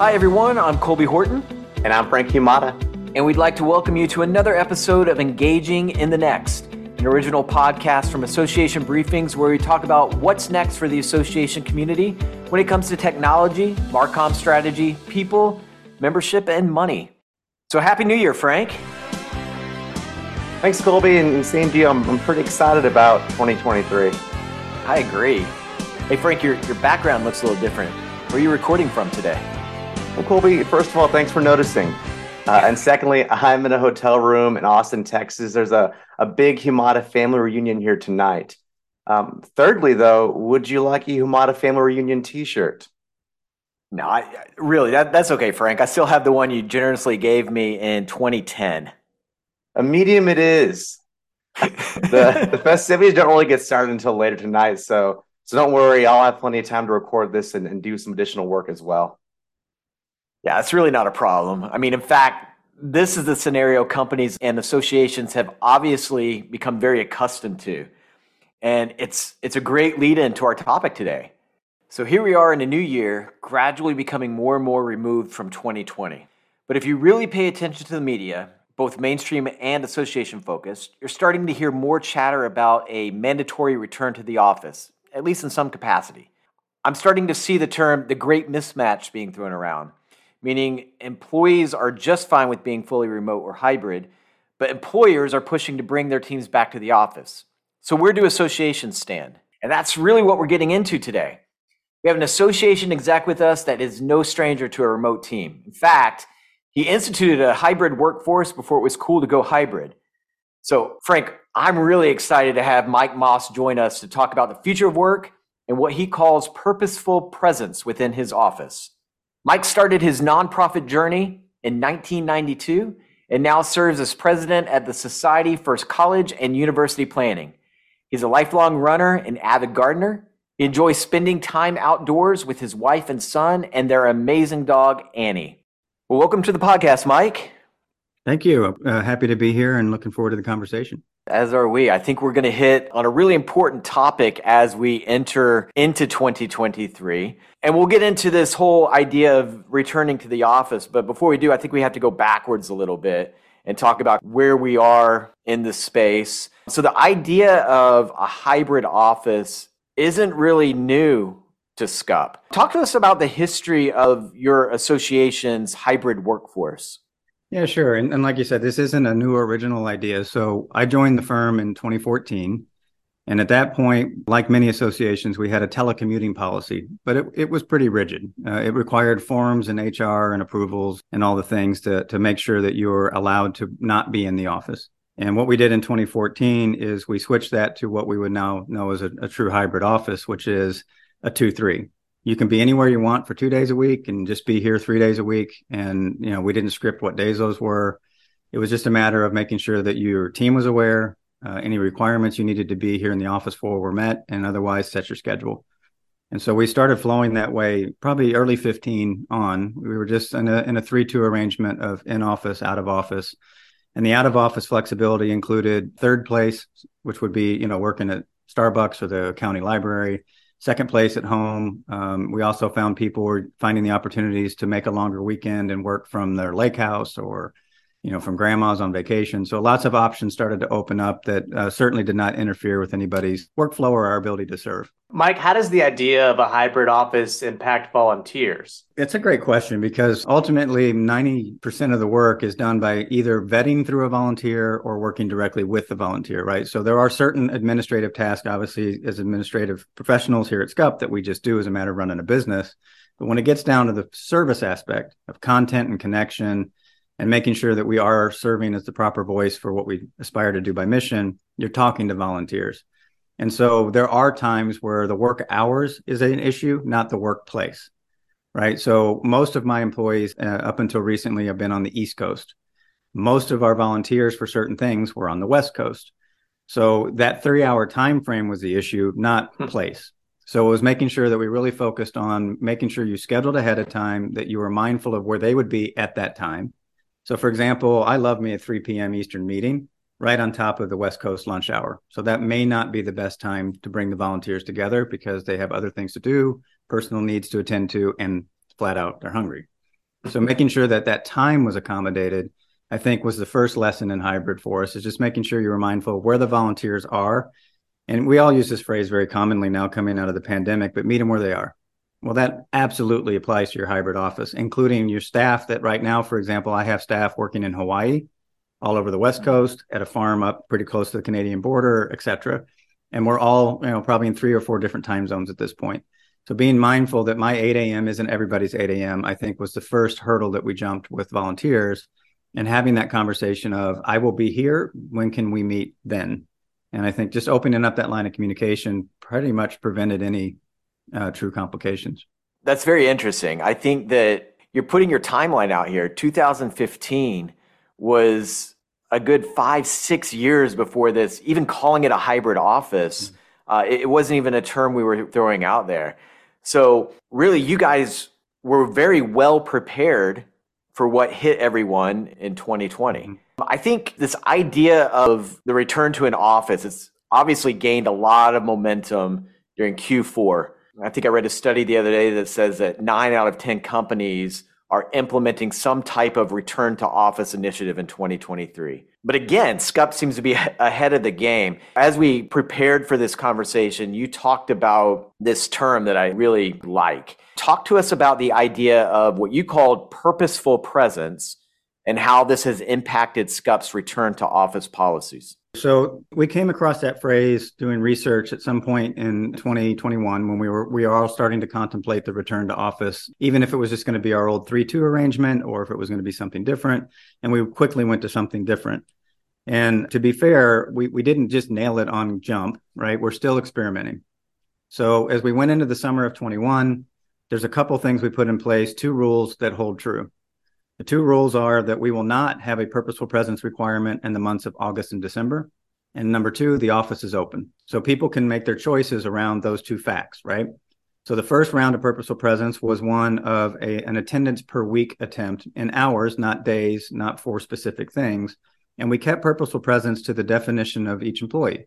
Hi, everyone. I'm Colby Horton. And I'm Frank Humata. And we'd like to welcome you to another episode of Engaging in the Next, an original podcast from Association Briefings where we talk about what's next for the association community when it comes to technology, Marcom strategy, people, membership, and money. So, Happy New Year, Frank. Thanks, Colby. And same to you. I'm, I'm pretty excited about 2023. I agree. Hey, Frank, your, your background looks a little different. Where are you recording from today? Well, Colby, first of all, thanks for noticing. Uh, and secondly, I'm in a hotel room in Austin, Texas. There's a, a big Humata family reunion here tonight. Um, thirdly, though, would you like a Humata family reunion t shirt? No, I, really, that, that's okay, Frank. I still have the one you generously gave me in 2010. A medium it is. the, the festivities don't really get started until later tonight, so so don't worry. I'll have plenty of time to record this and, and do some additional work as well. Yeah, it's really not a problem. I mean, in fact, this is the scenario companies and associations have obviously become very accustomed to. And it's it's a great lead into our topic today. So here we are in a new year, gradually becoming more and more removed from 2020. But if you really pay attention to the media, both mainstream and association focused, you're starting to hear more chatter about a mandatory return to the office, at least in some capacity. I'm starting to see the term the great mismatch being thrown around meaning employees are just fine with being fully remote or hybrid, but employers are pushing to bring their teams back to the office. So, where do associations stand? And that's really what we're getting into today. We have an association exec with us that is no stranger to a remote team. In fact, he instituted a hybrid workforce before it was cool to go hybrid. So, Frank, I'm really excited to have Mike Moss join us to talk about the future of work and what he calls purposeful presence within his office. Mike started his nonprofit journey in 1992 and now serves as president at the Society for College and University Planning. He's a lifelong runner and avid gardener. He enjoys spending time outdoors with his wife and son and their amazing dog, Annie. Well, welcome to the podcast, Mike. Thank you. Uh, happy to be here and looking forward to the conversation. As are we. I think we're going to hit on a really important topic as we enter into 2023. And we'll get into this whole idea of returning to the office. But before we do, I think we have to go backwards a little bit and talk about where we are in the space. So, the idea of a hybrid office isn't really new to SCUP. Talk to us about the history of your association's hybrid workforce. Yeah, sure. And, and like you said, this isn't a new original idea. So I joined the firm in 2014. And at that point, like many associations, we had a telecommuting policy, but it, it was pretty rigid. Uh, it required forms and HR and approvals and all the things to, to make sure that you're allowed to not be in the office. And what we did in 2014 is we switched that to what we would now know as a, a true hybrid office, which is a 2 3 you can be anywhere you want for two days a week and just be here three days a week. And, you know, we didn't script what days those were. It was just a matter of making sure that your team was aware, uh, any requirements you needed to be here in the office for were met, and otherwise set your schedule. And so we started flowing that way probably early 15 on. We were just in a, in a 3 2 arrangement of in office, out of office. And the out of office flexibility included third place, which would be, you know, working at Starbucks or the county library second place at home. Um, we also found people were finding the opportunities to make a longer weekend and work from their lake house or you know from grandma's on vacation so lots of options started to open up that uh, certainly did not interfere with anybody's workflow or our ability to serve Mike, how does the idea of a hybrid office impact volunteers? It's a great question because ultimately 90% of the work is done by either vetting through a volunteer or working directly with the volunteer, right? So there are certain administrative tasks, obviously, as administrative professionals here at SCUP that we just do as a matter of running a business. But when it gets down to the service aspect of content and connection and making sure that we are serving as the proper voice for what we aspire to do by mission, you're talking to volunteers. And so there are times where the work hours is an issue, not the workplace, right? So most of my employees uh, up until recently have been on the East Coast. Most of our volunteers for certain things were on the West Coast. So that three hour time frame was the issue, not hmm. place. So it was making sure that we really focused on making sure you scheduled ahead of time, that you were mindful of where they would be at that time. So, for example, I love me a 3 p.m. Eastern meeting right on top of the West Coast lunch hour. So that may not be the best time to bring the volunteers together because they have other things to do, personal needs to attend to, and flat out they're hungry. So making sure that that time was accommodated, I think, was the first lesson in hybrid for us. Is just making sure you were mindful of where the volunteers are, and we all use this phrase very commonly now coming out of the pandemic, but meet them where they are. Well, that absolutely applies to your hybrid office, including your staff. That right now, for example, I have staff working in Hawaii, all over the West mm-hmm. Coast, at a farm up pretty close to the Canadian border, et cetera. And we're all, you know, probably in three or four different time zones at this point. So being mindful that my 8 a.m. isn't everybody's 8 a.m., I think was the first hurdle that we jumped with volunteers and having that conversation of, I will be here. When can we meet then? And I think just opening up that line of communication pretty much prevented any true complications. That's very interesting. I think that you're putting your timeline out here. 2015 was a good five, six years before this, even calling it a hybrid office. Mm-hmm. Uh, it, it wasn't even a term we were throwing out there. So, really, you guys were very well prepared for what hit everyone in 2020. Mm-hmm. I think this idea of the return to an office, it's obviously gained a lot of momentum during Q4. I think I read a study the other day that says that nine out of 10 companies are implementing some type of return to office initiative in 2023. But again, SCUP seems to be ahead of the game. As we prepared for this conversation, you talked about this term that I really like. Talk to us about the idea of what you called purposeful presence and how this has impacted SCUP's return to office policies. So we came across that phrase doing research at some point in 2021 when we were we are all starting to contemplate the return to office, even if it was just going to be our old 3-2 arrangement or if it was going to be something different. And we quickly went to something different. And to be fair, we, we didn't just nail it on jump, right? We're still experimenting. So as we went into the summer of 21, there's a couple things we put in place, two rules that hold true. The two rules are that we will not have a purposeful presence requirement in the months of August and December. And number two, the office is open. So people can make their choices around those two facts, right? So the first round of purposeful presence was one of a, an attendance per week attempt in hours, not days, not for specific things. And we kept purposeful presence to the definition of each employee.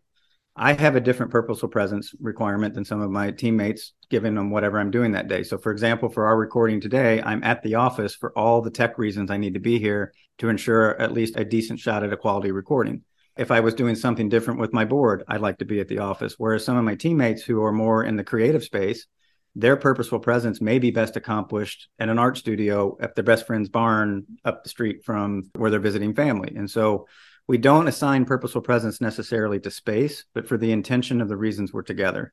I have a different purposeful presence requirement than some of my teammates, given them whatever I'm doing that day. So, for example, for our recording today, I'm at the office for all the tech reasons I need to be here to ensure at least a decent shot at a quality recording. If I was doing something different with my board, I'd like to be at the office. Whereas some of my teammates who are more in the creative space, their purposeful presence may be best accomplished at an art studio at their best friend's barn up the street from where they're visiting family. And so we don't assign purposeful presence necessarily to space, but for the intention of the reasons we're together.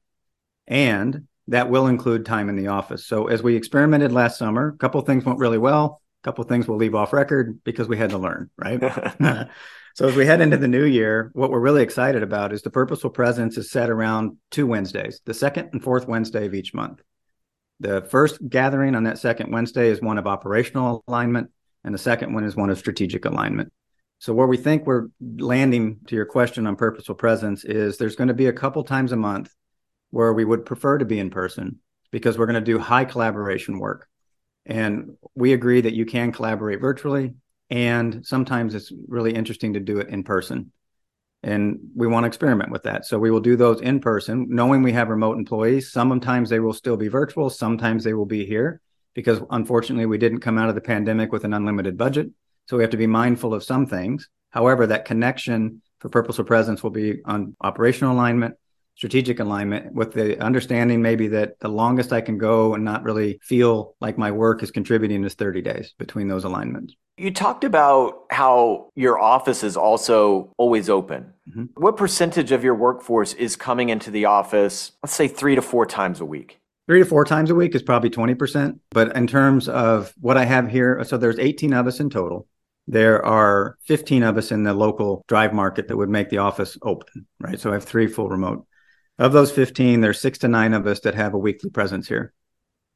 And that will include time in the office. So as we experimented last summer, a couple things went really well, a couple things we'll leave off record because we had to learn, right? so as we head into the new year, what we're really excited about is the purposeful presence is set around two Wednesdays, the second and fourth Wednesday of each month. The first gathering on that second Wednesday is one of operational alignment, and the second one is one of strategic alignment. So where we think we're landing to your question on purposeful presence is there's going to be a couple times a month where we would prefer to be in person because we're going to do high collaboration work. And we agree that you can collaborate virtually and sometimes it's really interesting to do it in person. And we want to experiment with that. So we will do those in person, knowing we have remote employees. Sometimes they will still be virtual, sometimes they will be here because unfortunately we didn't come out of the pandemic with an unlimited budget. So we have to be mindful of some things. However, that connection for purposeful presence will be on operational alignment, strategic alignment, with the understanding maybe that the longest I can go and not really feel like my work is contributing is 30 days between those alignments. You talked about how your office is also always open. Mm-hmm. What percentage of your workforce is coming into the office, let's say three to four times a week? Three to four times a week is probably 20%. But in terms of what I have here, so there's 18 of us in total there are 15 of us in the local drive market that would make the office open, right? So I have three full remote. Of those 15, there's six to nine of us that have a weekly presence here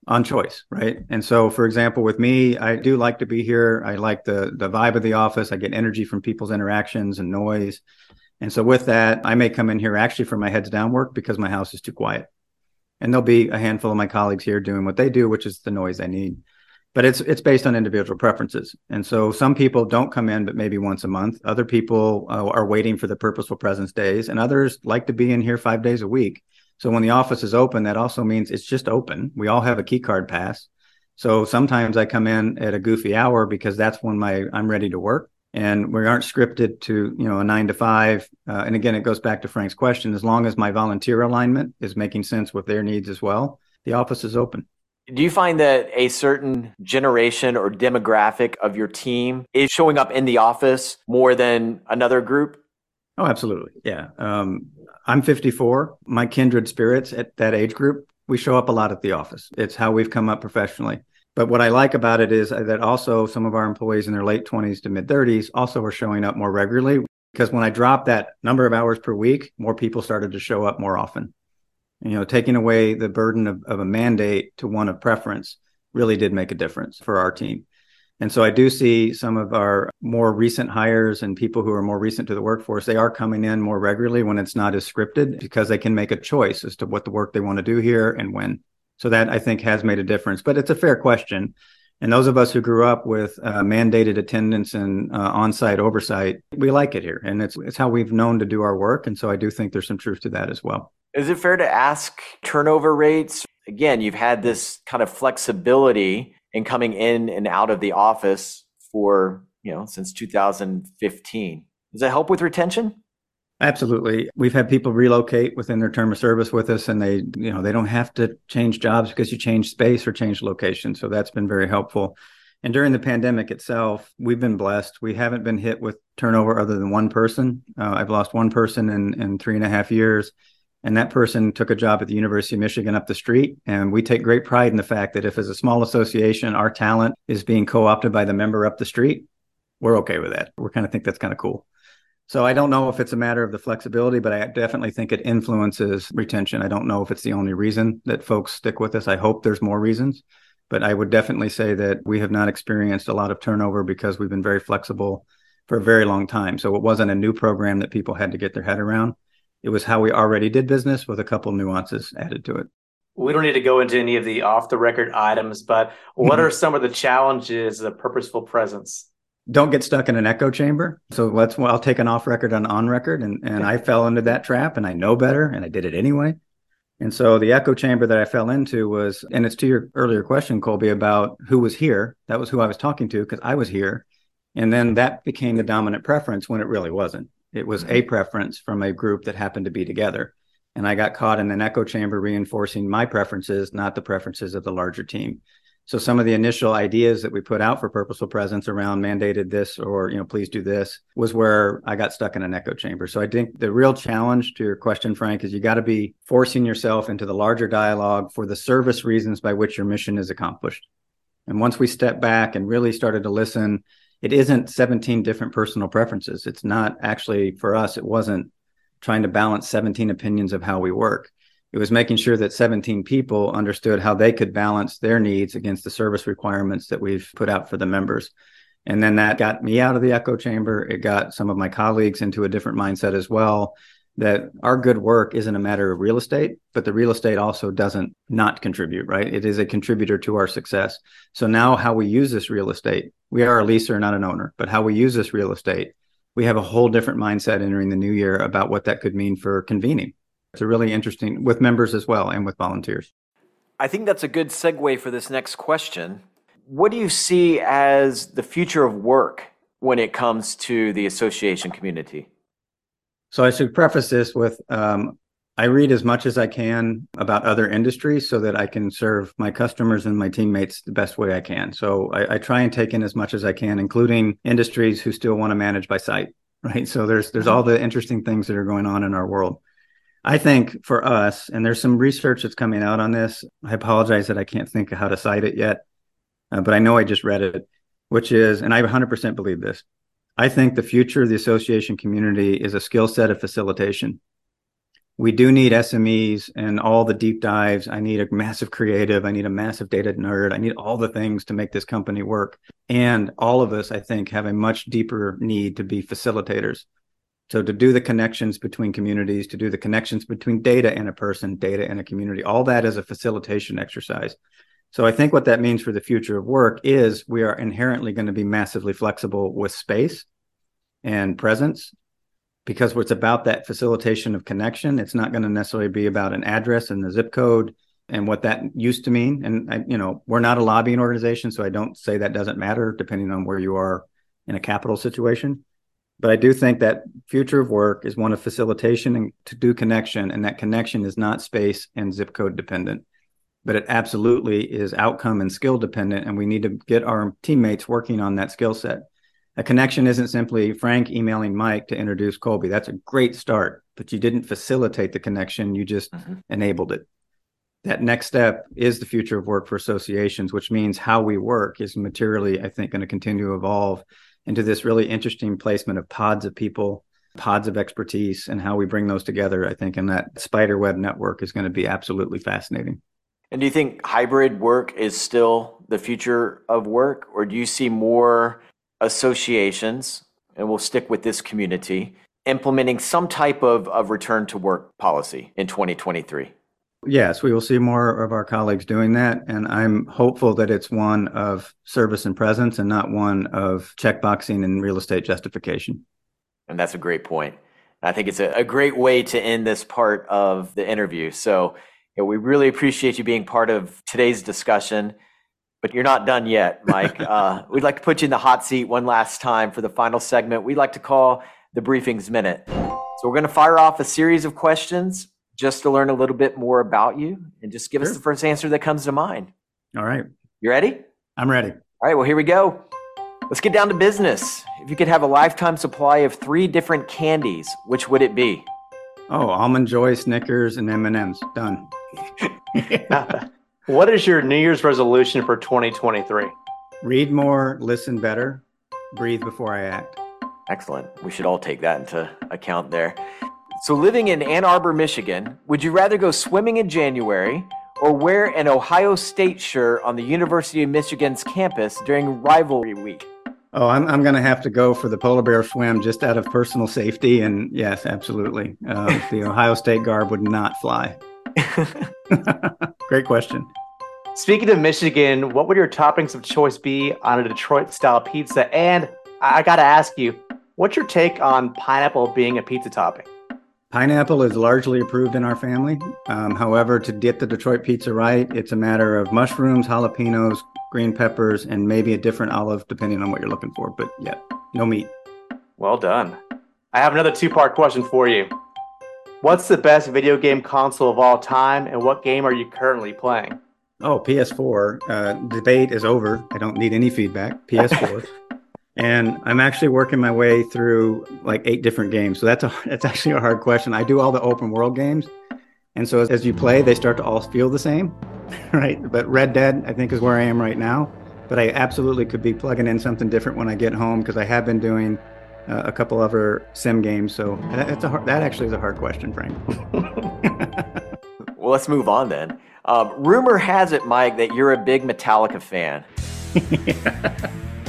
on choice, right? And so, for example, with me, I do like to be here. I like the the vibe of the office. I get energy from people's interactions and noise. And so, with that, I may come in here actually for my heads down work because my house is too quiet. And there'll be a handful of my colleagues here doing what they do, which is the noise they need. But it's it's based on individual preferences. And so some people don't come in but maybe once a month. Other people uh, are waiting for the purposeful presence days and others like to be in here five days a week. So when the office is open that also means it's just open. We all have a key card pass. So sometimes I come in at a goofy hour because that's when my I'm ready to work and we aren't scripted to you know a nine to five. Uh, and again it goes back to frank's question. As long as my volunteer alignment is making sense with their needs as well the office is open. Do you find that a certain generation or demographic of your team is showing up in the office more than another group? Oh absolutely. Yeah. Um, i'm 54 my kindred spirits at that age group we show up a lot at the office. It's how we've come up professionally but what I like about it is that also some of our employees in their late 20s to mid 30s also are showing up more regularly because when I dropped that number of hours per week, more people started to show up more often. You know, taking away the burden of, of a mandate to one of preference really did make a difference for our team. And so I do see some of our more recent hires and people who are more recent to the workforce, they are coming in more regularly when it's not as scripted because they can make a choice as to what the work they want to do here and when. So that I think has made a difference. But it's a fair question. And those of us who grew up with uh, mandated attendance and uh, on-site oversight, we like it here, and it's it's how we've known to do our work. And so I do think there's some truth to that as well. Is it fair to ask turnover rates? Again, you've had this kind of flexibility in coming in and out of the office for you know since 2015. Does that help with retention? Absolutely. We've had people relocate within their term of service with us and they, you know, they don't have to change jobs because you change space or change location. So that's been very helpful. And during the pandemic itself, we've been blessed. We haven't been hit with turnover other than one person. Uh, I've lost one person in, in three and a half years. And that person took a job at the University of Michigan up the street. And we take great pride in the fact that if, as a small association, our talent is being co opted by the member up the street, we're okay with that. We kind of think that's kind of cool. So I don't know if it's a matter of the flexibility, but I definitely think it influences retention. I don't know if it's the only reason that folks stick with us. I hope there's more reasons, but I would definitely say that we have not experienced a lot of turnover because we've been very flexible for a very long time. So it wasn't a new program that people had to get their head around. It was how we already did business with a couple nuances added to it. We don't need to go into any of the off the record items, but what mm-hmm. are some of the challenges of purposeful presence? Don't get stuck in an echo chamber. So let's well, I'll take an off record on on record and and I fell into that trap and I know better and I did it anyway. And so the echo chamber that I fell into was and it's to your earlier question Colby about who was here. That was who I was talking to because I was here. And then that became the dominant preference when it really wasn't. It was a mm-hmm. preference from a group that happened to be together. And I got caught in an echo chamber reinforcing my preferences, not the preferences of the larger team. So some of the initial ideas that we put out for purposeful presence around mandated this or you know please do this was where I got stuck in an echo chamber. So I think the real challenge to your question, Frank, is you got to be forcing yourself into the larger dialogue for the service reasons by which your mission is accomplished. And once we step back and really started to listen, it isn't 17 different personal preferences. It's not actually for us. It wasn't trying to balance 17 opinions of how we work it was making sure that 17 people understood how they could balance their needs against the service requirements that we've put out for the members. And then that got me out of the echo chamber. It got some of my colleagues into a different mindset as well that our good work isn't a matter of real estate, but the real estate also doesn't not contribute, right? It is a contributor to our success. So now how we use this real estate, we are a leaser, not an owner, but how we use this real estate, we have a whole different mindset entering the new year about what that could mean for convening it's a really interesting with members as well and with volunteers. I think that's a good segue for this next question. What do you see as the future of work when it comes to the association community? So I should preface this with um, I read as much as I can about other industries so that I can serve my customers and my teammates the best way I can. So I, I try and take in as much as I can, including industries who still want to manage by site. Right. So there's there's all the interesting things that are going on in our world. I think for us, and there's some research that's coming out on this. I apologize that I can't think of how to cite it yet, uh, but I know I just read it, which is, and I 100% believe this. I think the future of the association community is a skill set of facilitation. We do need SMEs and all the deep dives. I need a massive creative. I need a massive data nerd. I need all the things to make this company work. And all of us, I think, have a much deeper need to be facilitators so to do the connections between communities, to do the connections between data and a person, data and a community, all that is a facilitation exercise. So I think what that means for the future of work is we are inherently going to be massively flexible with space and presence because it's about that facilitation of connection. It's not going to necessarily be about an address and the zip code. and what that used to mean. And I, you know, we're not a lobbying organization, so I don't say that doesn't matter depending on where you are in a capital situation. But I do think that future of work is one of facilitation and to do connection, and that connection is not space and zip code dependent, but it absolutely is outcome and skill dependent. And we need to get our teammates working on that skill set. A connection isn't simply Frank emailing Mike to introduce Colby. That's a great start, but you didn't facilitate the connection, you just mm-hmm. enabled it. That next step is the future of work for associations, which means how we work is materially, I think, going to continue to evolve into this really interesting placement of pods of people, pods of expertise, and how we bring those together. I think, and that spider web network is going to be absolutely fascinating. And do you think hybrid work is still the future of work, or do you see more associations, and we'll stick with this community, implementing some type of, of return to work policy in 2023? Yes, we will see more of our colleagues doing that. And I'm hopeful that it's one of service and presence and not one of checkboxing and real estate justification. And that's a great point. I think it's a, a great way to end this part of the interview. So you know, we really appreciate you being part of today's discussion. But you're not done yet, Mike. uh, we'd like to put you in the hot seat one last time for the final segment We'd like to call the Briefings Minute. So we're going to fire off a series of questions just to learn a little bit more about you and just give sure. us the first answer that comes to mind. All right. You ready? I'm ready. All right. Well, here we go. Let's get down to business. If you could have a lifetime supply of three different candies, which would it be? Oh, almond joy, Snickers, and M and M's. Done. what is your New Year's resolution for 2023? Read more, listen better, breathe before I act. Excellent. We should all take that into account there. So, living in Ann Arbor, Michigan, would you rather go swimming in January or wear an Ohio State shirt on the University of Michigan's campus during rivalry week? Oh, I'm, I'm going to have to go for the polar bear swim just out of personal safety. And yes, absolutely. Uh, the Ohio State garb would not fly. Great question. Speaking of Michigan, what would your toppings of choice be on a Detroit style pizza? And I got to ask you, what's your take on pineapple being a pizza topping? Pineapple is largely approved in our family. Um, however, to get the Detroit pizza right, it's a matter of mushrooms, jalapenos, green peppers, and maybe a different olive depending on what you're looking for. But yeah, no meat. Well done. I have another two part question for you. What's the best video game console of all time, and what game are you currently playing? Oh, PS4. Uh, debate is over. I don't need any feedback. PS4. and I'm actually working my way through like eight different games. So that's a that's actually a hard question. I do all the open world games, and so as, as you play, they start to all feel the same, right? But Red Dead, I think, is where I am right now. But I absolutely could be plugging in something different when I get home because I have been doing uh, a couple other sim games. So that's a hard, that actually is a hard question, Frank. well, let's move on then. Um, rumor has it, Mike, that you're a big Metallica fan.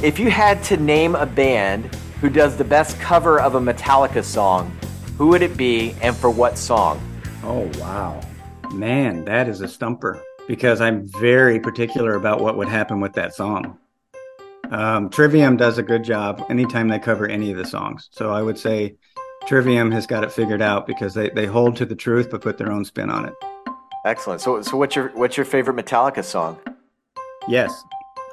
If you had to name a band who does the best cover of a Metallica song, who would it be and for what song? Oh, wow. Man, that is a stumper because I'm very particular about what would happen with that song. Um, Trivium does a good job anytime they cover any of the songs. So I would say Trivium has got it figured out because they, they hold to the truth but put their own spin on it. Excellent. So so what's your what's your favorite Metallica song? Yes,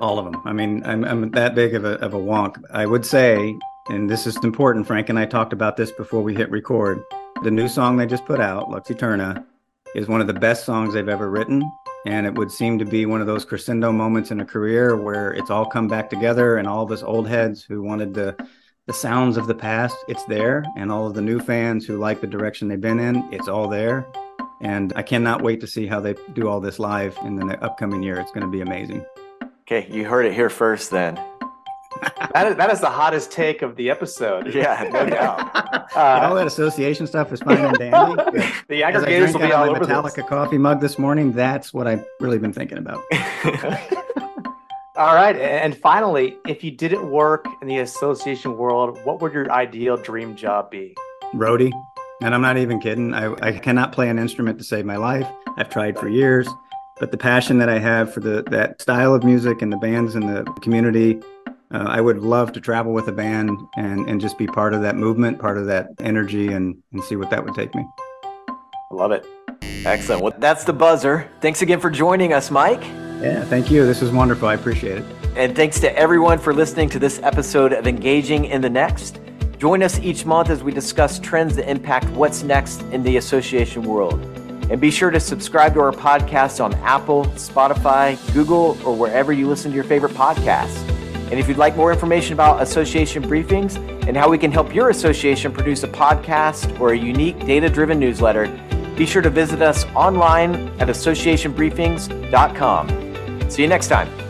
all of them. I mean, I'm, I'm that big of a, of a wonk. I would say, and this is important, Frank and I talked about this before we hit record. The new song they just put out, Lux Æterna, is one of the best songs they've ever written. And it would seem to be one of those crescendo moments in a career where it's all come back together and all of us old heads who wanted the, the sounds of the past, it's there. And all of the new fans who like the direction they've been in, it's all there. And I cannot wait to see how they do all this live in the upcoming year. It's going to be amazing. Okay, you heard it here first then. that, is, that is the hottest take of the episode. Yeah, no doubt. Uh, all that association stuff is fine and dandy. the aggregators will be all over Metallica this. coffee mug this morning. That's what I've really been thinking about. all right, and finally, if you didn't work in the association world, what would your ideal dream job be? Roadie. And I'm not even kidding. I, I cannot play an instrument to save my life. I've tried for years but the passion that I have for the that style of music and the bands and the community, uh, I would love to travel with a band and and just be part of that movement, part of that energy, and and see what that would take me. I love it. Excellent. Well, that's the buzzer. Thanks again for joining us, Mike. Yeah, thank you. This was wonderful. I appreciate it. And thanks to everyone for listening to this episode of Engaging in the Next. Join us each month as we discuss trends that impact what's next in the association world. And be sure to subscribe to our podcast on Apple, Spotify, Google, or wherever you listen to your favorite podcasts. And if you'd like more information about association briefings and how we can help your association produce a podcast or a unique data driven newsletter, be sure to visit us online at associationbriefings.com. See you next time.